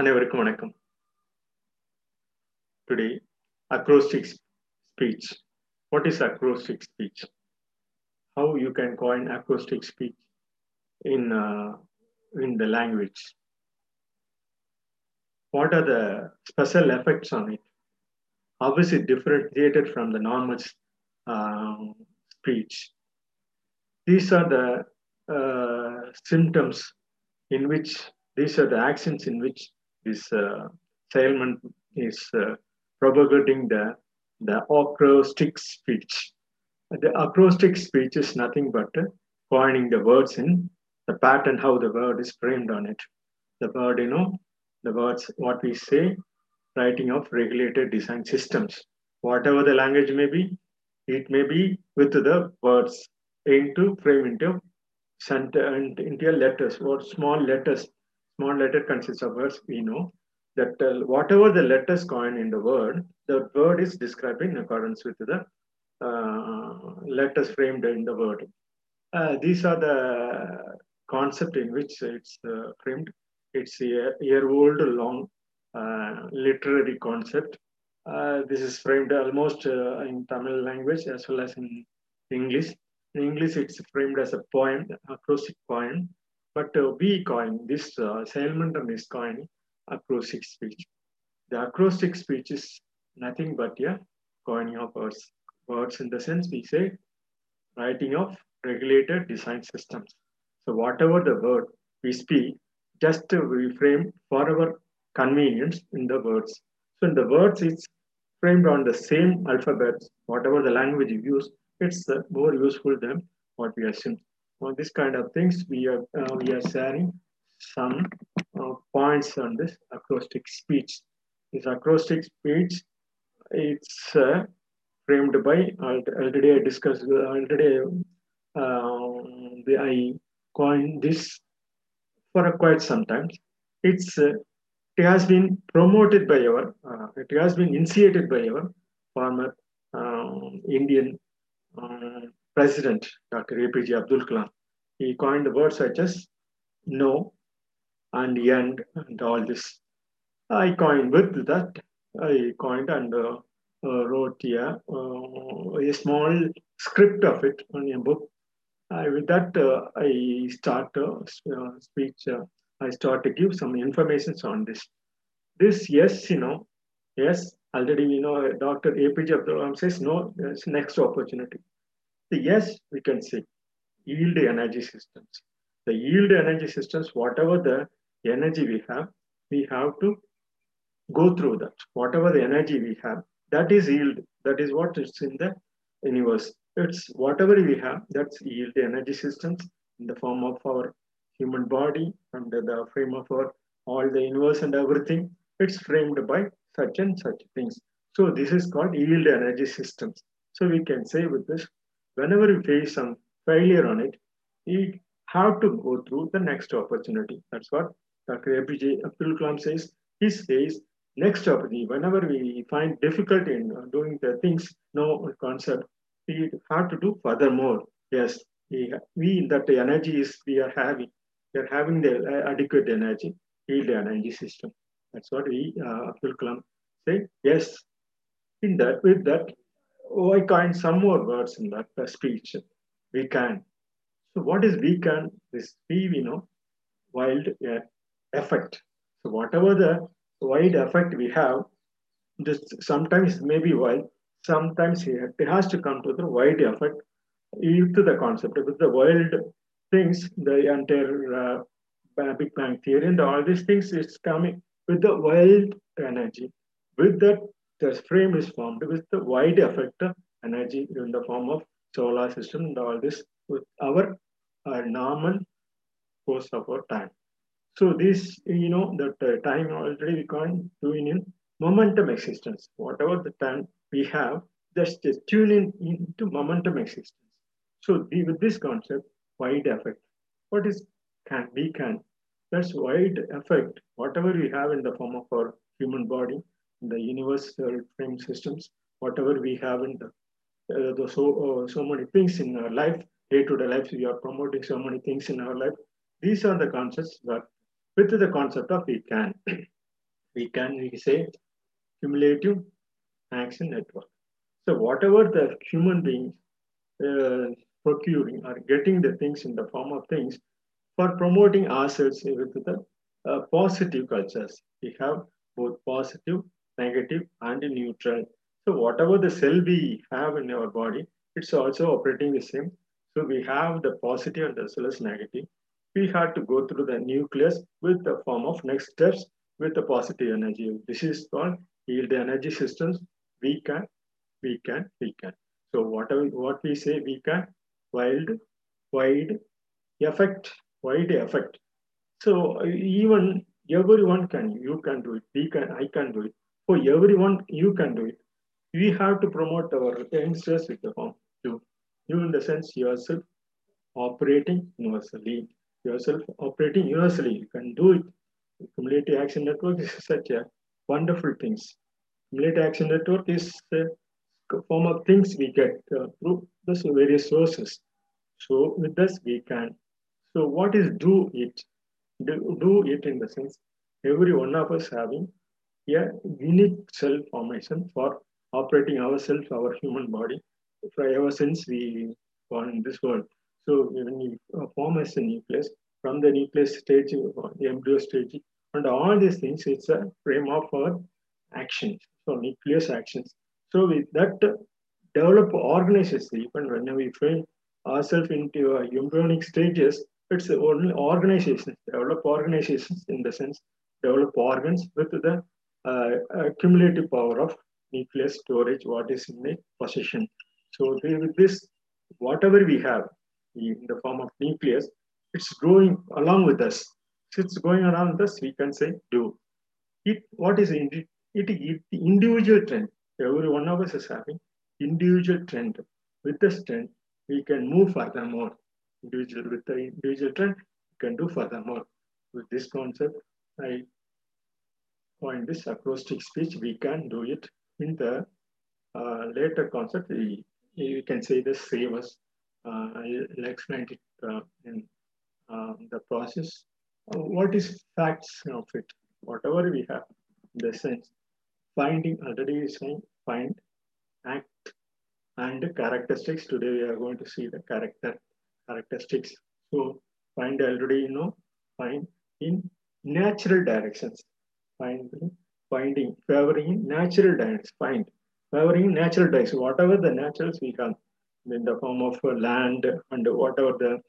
அனைவருக்கும் வணக்கம் today acrostic speech what is acrostic speech how you can coin acrostic speech in uh, in the language what are the special effects on it how is it differentiated from the normal um, speech these are the uh, symptoms in which these are the actions in which this uh, is uh, propagating the, the acrostic speech. The acrostic speech is nothing but uh, coining the words in the pattern, how the word is framed on it. The word, you know, the words, what we say, writing of regulated design systems. Whatever the language may be, it may be with the words into frame into center and into letters or small letters. Small letter consists of words we know that uh, whatever the letters coined in the word, the word is described in accordance with the uh, letters framed in the word. Uh, these are the concept in which it's uh, framed. It's a year-old long literary concept. this is framed almost in Tamil language as well as in English. In English, it's framed as a poem, acrostic poem. But we coin this uh, Sailmenton is coin acrostic speech. The acrostic speech is nothing but a coining of words. Words in the sense we say writing of regulated design systems. So whatever the word we speak, just we frame for our convenience in the words. So in the words, it's framed on the same alphabets, whatever the language you use, it's uh, more useful than what we assume. On this kind of things, we are uh, we are sharing some uh, points on this acrostic speech. This acrostic speech, it's uh, framed by already I discussed already. Um, I coined this for a quite some time. It's uh, it has been promoted by our, it has been initiated by our former um, Indian um, president, Dr. APJ Abdul Kalam. He coined words such as no, and end and all this. I coined with that. I coined and uh, uh, wrote yeah, uh, a small script of it on a book. with that, I start speech. I start to give some information on this. This, yes, you know, yes, already you know, Dr. APJ Abdul Kalam says no. There's next opportunity. Yes, we can say yield energy systems. The yield energy systems, whatever the energy we have, we have to go through that. Whatever the energy we have, that is yield. That is what is in the universe. It's whatever we have, that's yield energy systems in the form of our human body under the frame of our all the universe and everything. It's framed by such and such things. So this is called yield energy systems. So we can say with this, whenever we face some failure on it, we have to go through the next opportunity. That's what Dr. APJ Abdul Kalam says. He says, next opportunity, whenever we find difficulty in doing the things, no concept, we have to do furthermore. Yes, we, we that energy is we are having, we are having the adequate energy, yield energy system. That's what we, uh, Abdul Kalam say. Yes, in that, with that, oh, I coined some more words in that speech. We can. So what is we can? This we, we know, wild uh, effect. So whatever the wide effect we have, this sometimes may be wild, sometimes it has to come to the wide effect to the concept. With the wild things, the entire uh, Big Bang theory and all these things is coming with the wild energy. With that, the frame is formed with the wide effect energy in the form of solar system and all this with our uh, normal course of our time. So this, you know, that uh, time already we can't tune in momentum existence. Whatever the time we have, just, just tune in into momentum existence. So the, with this concept, wide effect. What is can we can? That's wide effect. Whatever we have in the form of our human body, the universal frame systems, whatever we have in the, uh, the so uh, so many things in our life, day to day life, we are promoting so many things in our life. These are the concepts that with the concept of we can. we can we say cumulative action network. So whatever the human beings uh, procuring or getting the things in the form of things for promoting ourselves with the uh, positive cultures. We have both positive, negative, and neutral. So whatever the cell we have in our body, it's also operating the same. So we have the positive and as well as negative. We had to go through the nucleus with the form of next steps with the positive energy. This is called yield energy systems. We can, we can, we can. So whatever what we say, we can, wild, wide, effect, wide effect. So even everyone can, you can do it, we can, I can do it. For everyone, you can do it. We have to promote our youngsters with the form too. You in the sense yourself operating universally. Yourself operating universally. You can do it. Cumulative Action Network is such a wonderful things. Cumulative Action Network is a form of things we get uh, through the various sources. So with this we can. So what is do it? Do, do it in the sense every one of us having a unique cell formation for operating ourselves, our human body, for ever since we born in this world. So when you form as a nucleus, from the nucleus stage, the embryo stage, and all these things, it's a frame of our actions, so nucleus actions. So with that, develop organizations, even when we frame ourselves into embryonic stages, it's only organizations, develop organizations in the sense, develop organs with the uh, cumulative power of nucleus storage, what is in the possession. So with this, whatever we have in the form of nucleus, it's growing along with us. So it's going around with us, we can say do. It what is it, it the individual trend. Every one of us is having individual trend. With this trend, we can move furthermore. Individual with the individual trend, we can do furthermore. With this concept, I point this acrostic speech, we can do it in the uh, later concept, we, you can say the savers. Uh, I'll explain it uh, in uh, the process. What is facts of it? Whatever we have, the sense, finding already is saying find, act, and characteristics. Today we are going to see the character characteristics. So find already you know find in natural directions. Find finding favoring natural directions. Find favoring natural directions. Whatever the naturals we have in the form of land and whatever the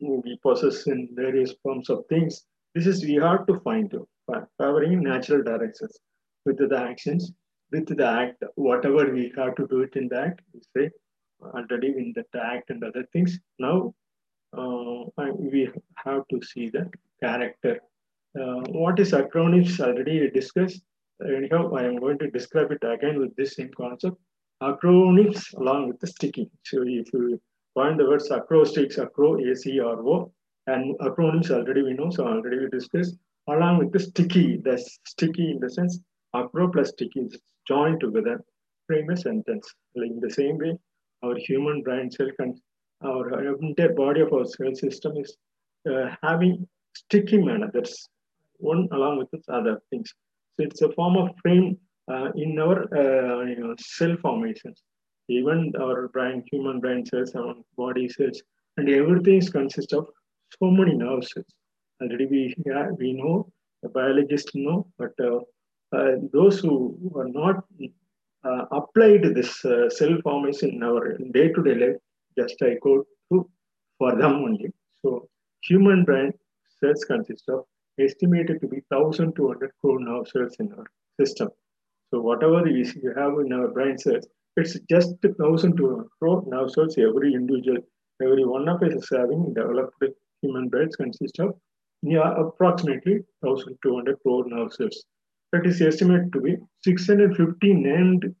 we possess in various forms of things. This is we have to find favoring natural directions with the actions, with the act, whatever we have to do it in the act. We say already in the act and other things. Now uh, we have to see the character. Uh, what is acronyms already discussed. Anyhow, I am going to describe it again with this same concept. Acronyms along with the sticky. So if you find the words acrostics, acro, A-C-R-O, and acronyms already we know, so already we discussed, along with the sticky, the sticky in the sense, acro plus sticky is joined together, frame a sentence. Like in the same way, our human brain cell, can, our entire body of our cell system is uh, having sticky manner, that's one along with its other things. So it's a form of frame uh, in our uh, you know, cell formations even our brain, human brain cells, our body cells, and everything is consist of so many nerve cells. Already we yeah, we know, the biologists know, but uh, uh, those who are not uh, applied this uh, cell formation in our day-to-day life, just I go through for them only. So human brain cells consist of estimated to be 1,200 crore nerve cells in our system. So whatever we have in our brain cells, it's just 1,200 crore nerve cells every individual, every one of us is having developed human brains consist of yeah, approximately 1,200 crore nerve cells. That is estimated to be 650 named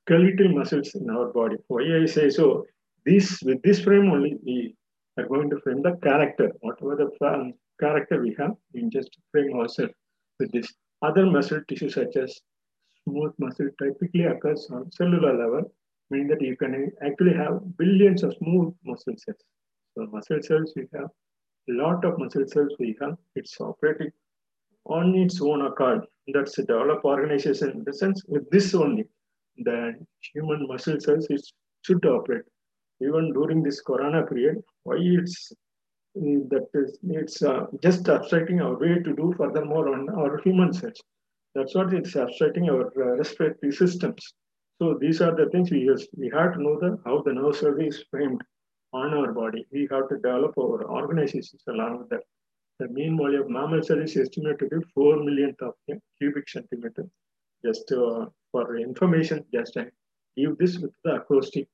skeletal muscles in our body. Why I say so? This with this frame only we are going to frame the character. Whatever the character we have, we just frame ourselves with this. Other muscle tissue such as smooth muscle typically occurs on cellular level, meaning that you can actually have billions of smooth muscle cells. So muscle cells, we have a lot of muscle cells we have. It's operating on its own accord. That's a developed organization in the sense with this only, the human muscle cells it should operate. Even during this corona period, why it's that is it's uh, just abstracting our way to do furthermore on our human cells. That's what it's abstracting our uh, respiratory systems. So these are the things we use. We have to know the how the nerve service is framed on our body. We have to develop our organizations along with that. The mean volume of mammal cell is estimated to be 4 millionth of cubic centimeter. Just uh, for information, just I give this with the acoustic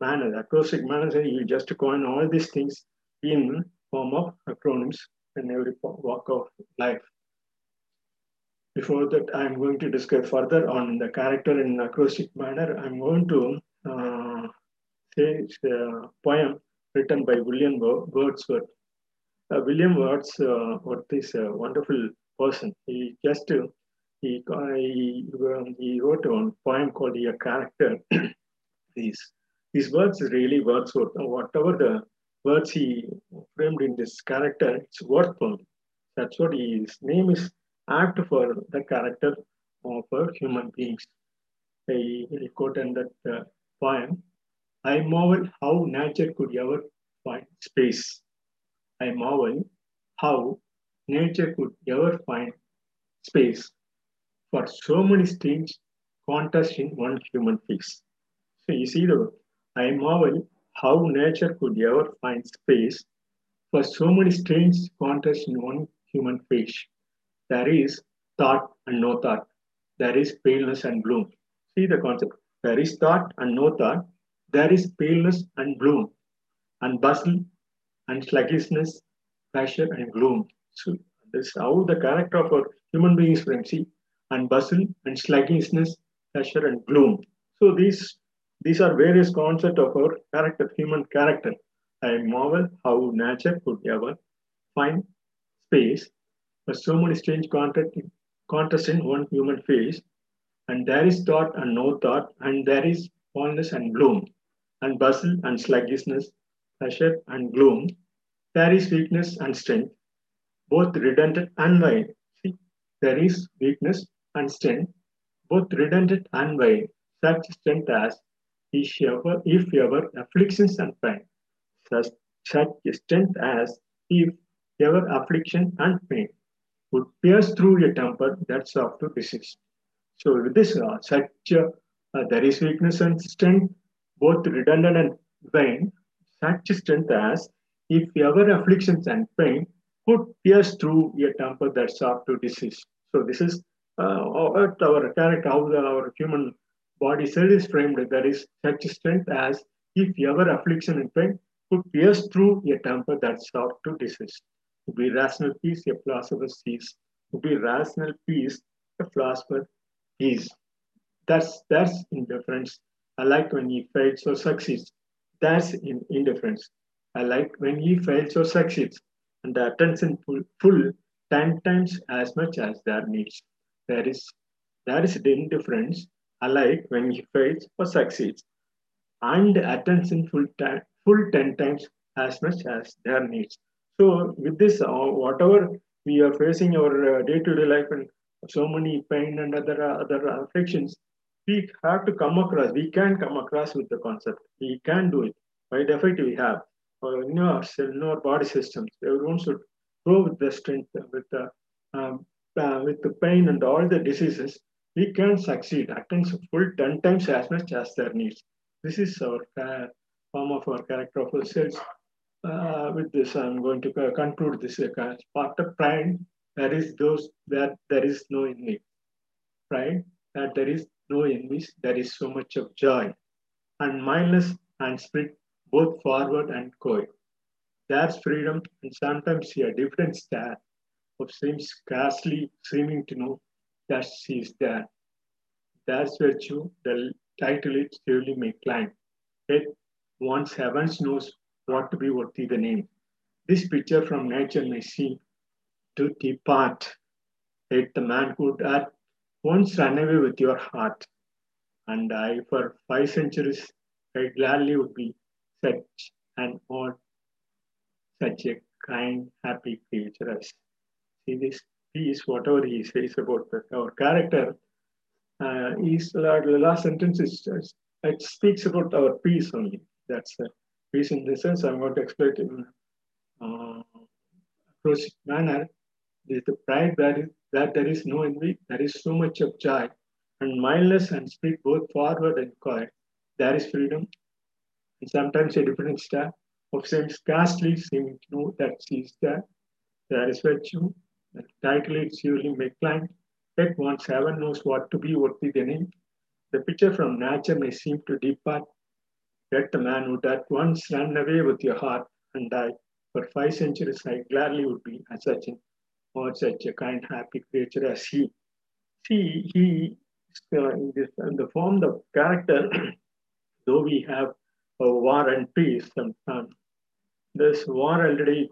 manner. The acrostic manner, you just coin all these things in form of acronyms in every walk of life. Before that, I'm going to discuss further on the character in acrostic manner. I'm going to uh, say a poem written by William Wordsworth. Uh, William Words, uh, is a wonderful person. He just he he, he wrote a poem called "A Character." these his words really Wordsworth. Whatever the words he framed in this character, it's worth only. That's what his name is apt for the character of human beings. He, he quote in that uh, poem, I marvel how nature could ever find space I marvel how nature could ever find space for so many strange contrasts in one human face. So you see, the I marvel how nature could ever find space for so many strange contrasts in one human face. There is thought and no thought. There is paleness and bloom. See the concept. There is thought and no thought. There is paleness and bloom, and bustle and sluggishness, pressure and gloom. So this is how the character of our human beings frame. See, and bustle and sluggishness, pressure and gloom. So these these are various concepts of our character, human character. I marvel how nature could ever find space for so many strange contrasts in one human face. And there is thought and no thought, and there is fondness and gloom, and bustle and sluggishness, pressure and gloom, there is weakness and strength, both redundant and vain. See, there is weakness and strength, both redundant and vain, such strength as if ever, if ever afflictions and pain, such, such strength as if ever affliction and pain would pierce through a temper that's soft to disease. So with this, uh, such uh, there is weakness and strength, both redundant and vain, such strength as if ever afflictions and pain could pierce through a temper that's soft to disease. So this is uh, our character, how our human body cell is framed. There is such strength as if ever affliction and pain could pierce through a temper that's soft to disease. To be rational peace, a philosopher sees. To be rational peace, a philosopher is. That's that's indifference. I like when he fails or succeeds. That's in indifference. I like when he fails or succeeds, and the attention full, full 10 times as much as their needs. There is there is indifference. I like when he fails or succeeds, and attention full, time, full 10 times as much as their needs. So with this, uh, whatever we are facing our uh, day-to-day life and so many pain and other uh, other afflictions, we have to come across. We can come across with the concept. We can do it. By default, we have uh, in our in our body systems. Everyone should grow with the strength, with the um, uh, with the pain and all the diseases. We can succeed at times full ten times as much as their needs. This is our uh, form of our character of ourselves. Uh, with this, I'm going to conclude this uh, part of pride. That is those that there is no enemy. Pride that there is no enemies. There is so much of joy and mindless and spirit both forward and coy. There's freedom and sometimes a difference there of seems scarcely seeming to know that she is there. That's virtue, the title it surely may climb. Yet once heavens knows what to be worthy the name. This picture from nature may seem to depart. Yet the man could at once run away with your heart. And I, for five centuries, I gladly would be such an odd, such a kind, happy creature as. See this peace, whatever he says about the, our character, uh, is the last sentence is it speaks about our peace only. That's peace in the sense I'm going to explain it in uh, approach manner. Is the pride that, is, that there is no envy, there is so much of joy, and mildness and spirit both forward and quiet. There is freedom, and sometimes a different star of same scarcely seeming to know that she is there. There is virtue, usually may climb, yet once heaven knows what to be worthy the name. The picture from nature may seem to depart, yet the man would at once run away with your heart and die. For five centuries I gladly would be as such, or such a kind, happy creature as he. See, he uh, in, this, in the form of character, though we have a war and peace sometimes, this war already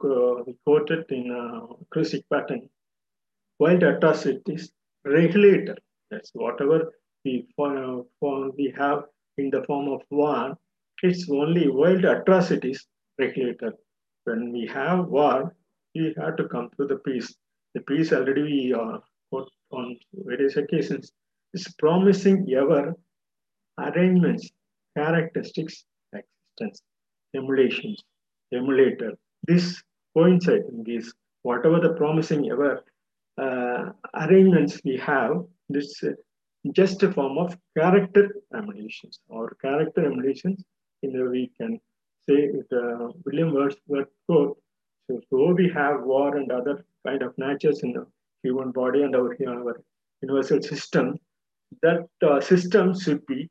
quoted in uh, acrostic pattern. Wild atrocities regulator. That's whatever we, uh, we have in the form of war. It's only wild atrocities regulator. When we have war, we have to come to the peace. The peace already we uh, quote on various occasions is promising ever arrangements, characteristics, existence, emulations, emulator. This coincides in this, whatever the promising ever uh, arrangements we have, this uh, just a form of character emulations or character emulations in the we can say with uh, William Wordsworth quote. So, so we have war and other kind of natures in the human body and our, our universal system, that uh, system should be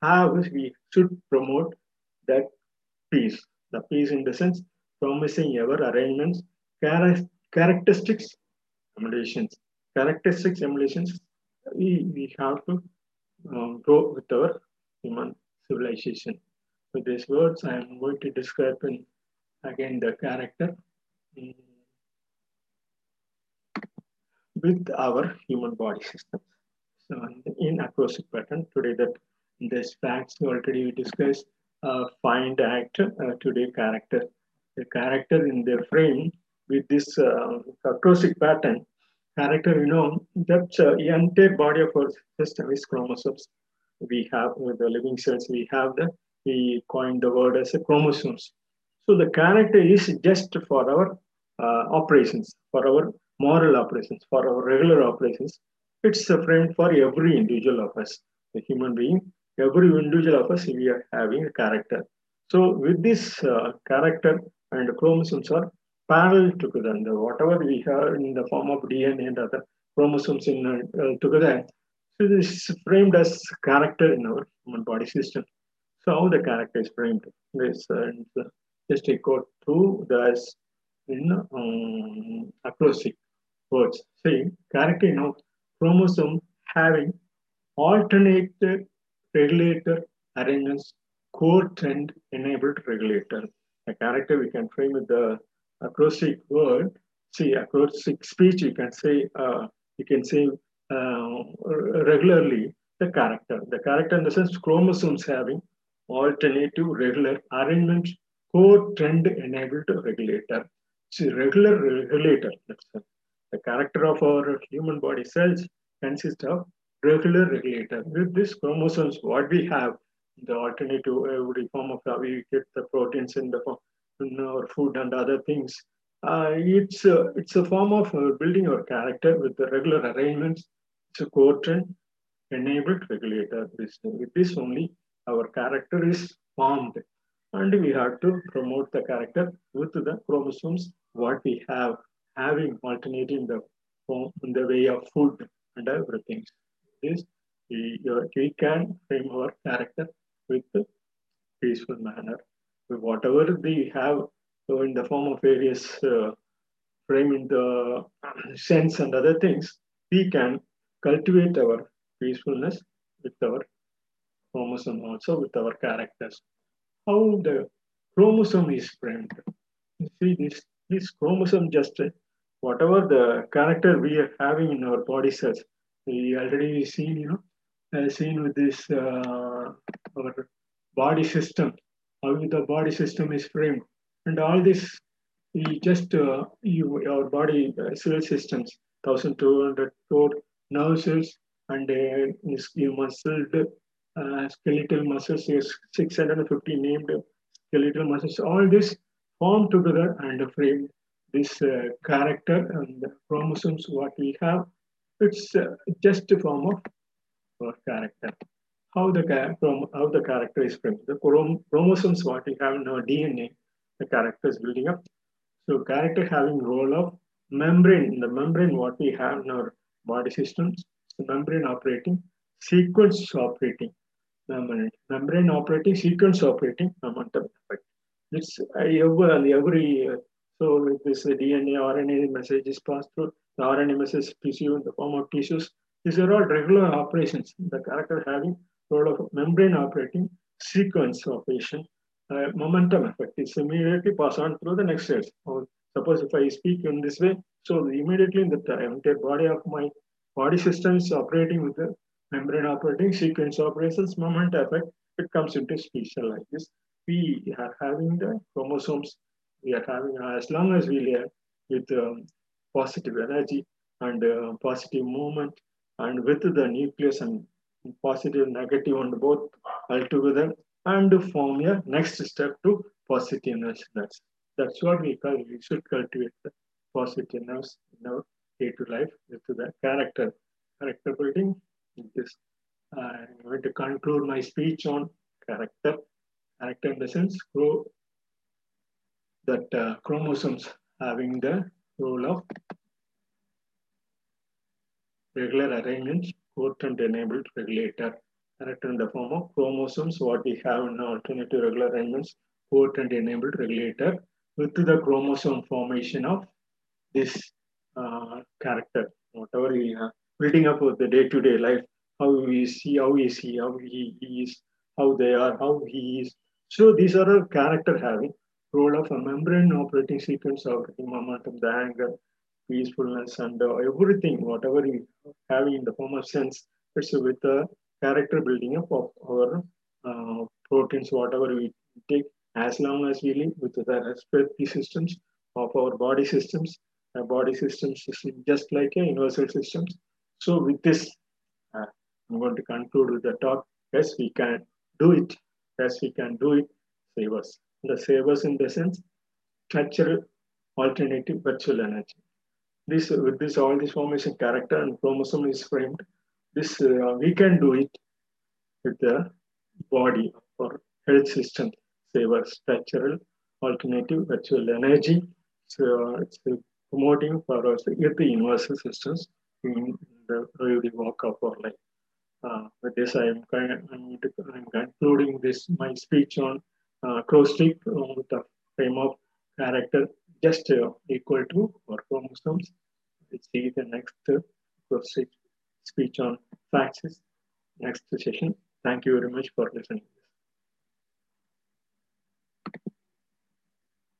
how we should promote that peace the peace in the sense promising ever arrangements, char- characteristics, emulations. Characteristics, emulations, we, we have to um, go with our human civilization. With these words, I am going to describe in, again the character with our human body system. So in acrostic pattern, today that this facts already we discussed uh, find act uh, today character. The character in their frame with this uh, pattern, character, you know, that uh, entire body of our system is chromosomes. We have with the living cells, we have the, we coined the word as chromosomes. So the character is just for our uh, operations, for our moral operations, for our regular operations. It's a frame for every individual of us, the human being, every individual of us, we are having a character. So with this uh, character and chromosomes are parallel together. And whatever we have in the form of DNA and other chromosomes in uh, together, so this is framed as character in our human body system. So how the character is framed? This uh, just out through this in um, acrostic words. See, character, you know, chromosome having alternate regulator arrangements core trend enabled regulator. A character we can frame with the acrostic word. See, acrostic speech, you can say, uh, you can say uh, regularly the character. The character in the sense chromosomes having alternative regular arrangement core trend enabled regulator. See, regular regulator. That's the character of our human body cells consists of regular regulator. With this chromosomes, what we have, the alternative every form of how we get the proteins in the form in our food and other things. Uh, it's a, it's a form of uh, building our character with the regular arrangements. It's a quotient enabled regulator. With this only our character is formed, and we have to promote the character with the chromosomes what we have having alternating the form in the way of food and everything is we, can frame our character with peaceful manner. Whatever we have so in the form of various uh, framing the sense and other things, we can cultivate our peacefulness with our chromosome also with our characters. How the chromosome is framed. You see this, this chromosome just whatever the character we are having in our body cells, we already seen, you know, uh, seen with this uh, our body system, how the body system is framed, and all this, we just uh, you, our body cell systems, 1200 crore nerve cells and uh, uh, skeletal muscles, 650 named skeletal muscles. All this form together and frame this uh, character and the chromosomes what we have. It's uh, just a form of our character. How the how the character is framed. The chromosomes what we have in our DNA, the character is building up. So character having role of membrane. The membrane what we have in our body systems, the membrane operating, sequence operating, membrane, membrane operating, sequence operating, momentum effect. It's uh, every, every uh, so this DNA, RNA message is passed through, the message tissue in the form of tissues. These are all regular operations. The character having role of membrane operating, sequence operation, uh, momentum effect is immediately passed on through the next cells. Or suppose if I speak in this way, so immediately in the entire body of my body system is operating with the membrane operating, sequence operations, moment effect, it comes into speech like this. We are having the chromosomes, we are having, as long as we live with um, positive energy and uh, positive movement and with the nucleus and positive, negative and both altogether and form a next step to positiveness. That's, that's what we call, we should cultivate the positiveness in our day-to life with the character, character building. This, I'm going to conclude my speech on character. Character in the sense, grow that uh, chromosomes having the role of regular arrangement, potent enabled regulator. Character in the form of chromosomes, what we have in alternative regular arrangements, potent enabled regulator with the chromosome formation of this uh, character, whatever we are building up with the day-to-day life, how we see, how we see, how he is, how they are, how he is. So these are a character having role of a membrane operating sequence of operating momentum, the anger, peacefulness, and uh, everything, whatever we have in the form of sense, it's with the character building up of our uh, proteins, whatever we take, as long as we live with the respiratory systems of our body systems, our body systems just like a universal systems. So with this, uh, I'm going to conclude with the talk. Yes, we can do it. Yes, we can do it. Save us. The savers in the sense, structural alternative virtual energy. This with this all this formation character and chromosome is framed. This uh, we can do it with the body or health system saver structural alternative virtual energy. So it's promoting for us the universal systems in the really walk of our life. Uh, with this I am, I'm, I'm concluding this my speech on uh, acrostic uh, the frame of character just uh, equal to our chromosomes. Let's see the next uh, speech on faxes next session. Thank you very much for listening.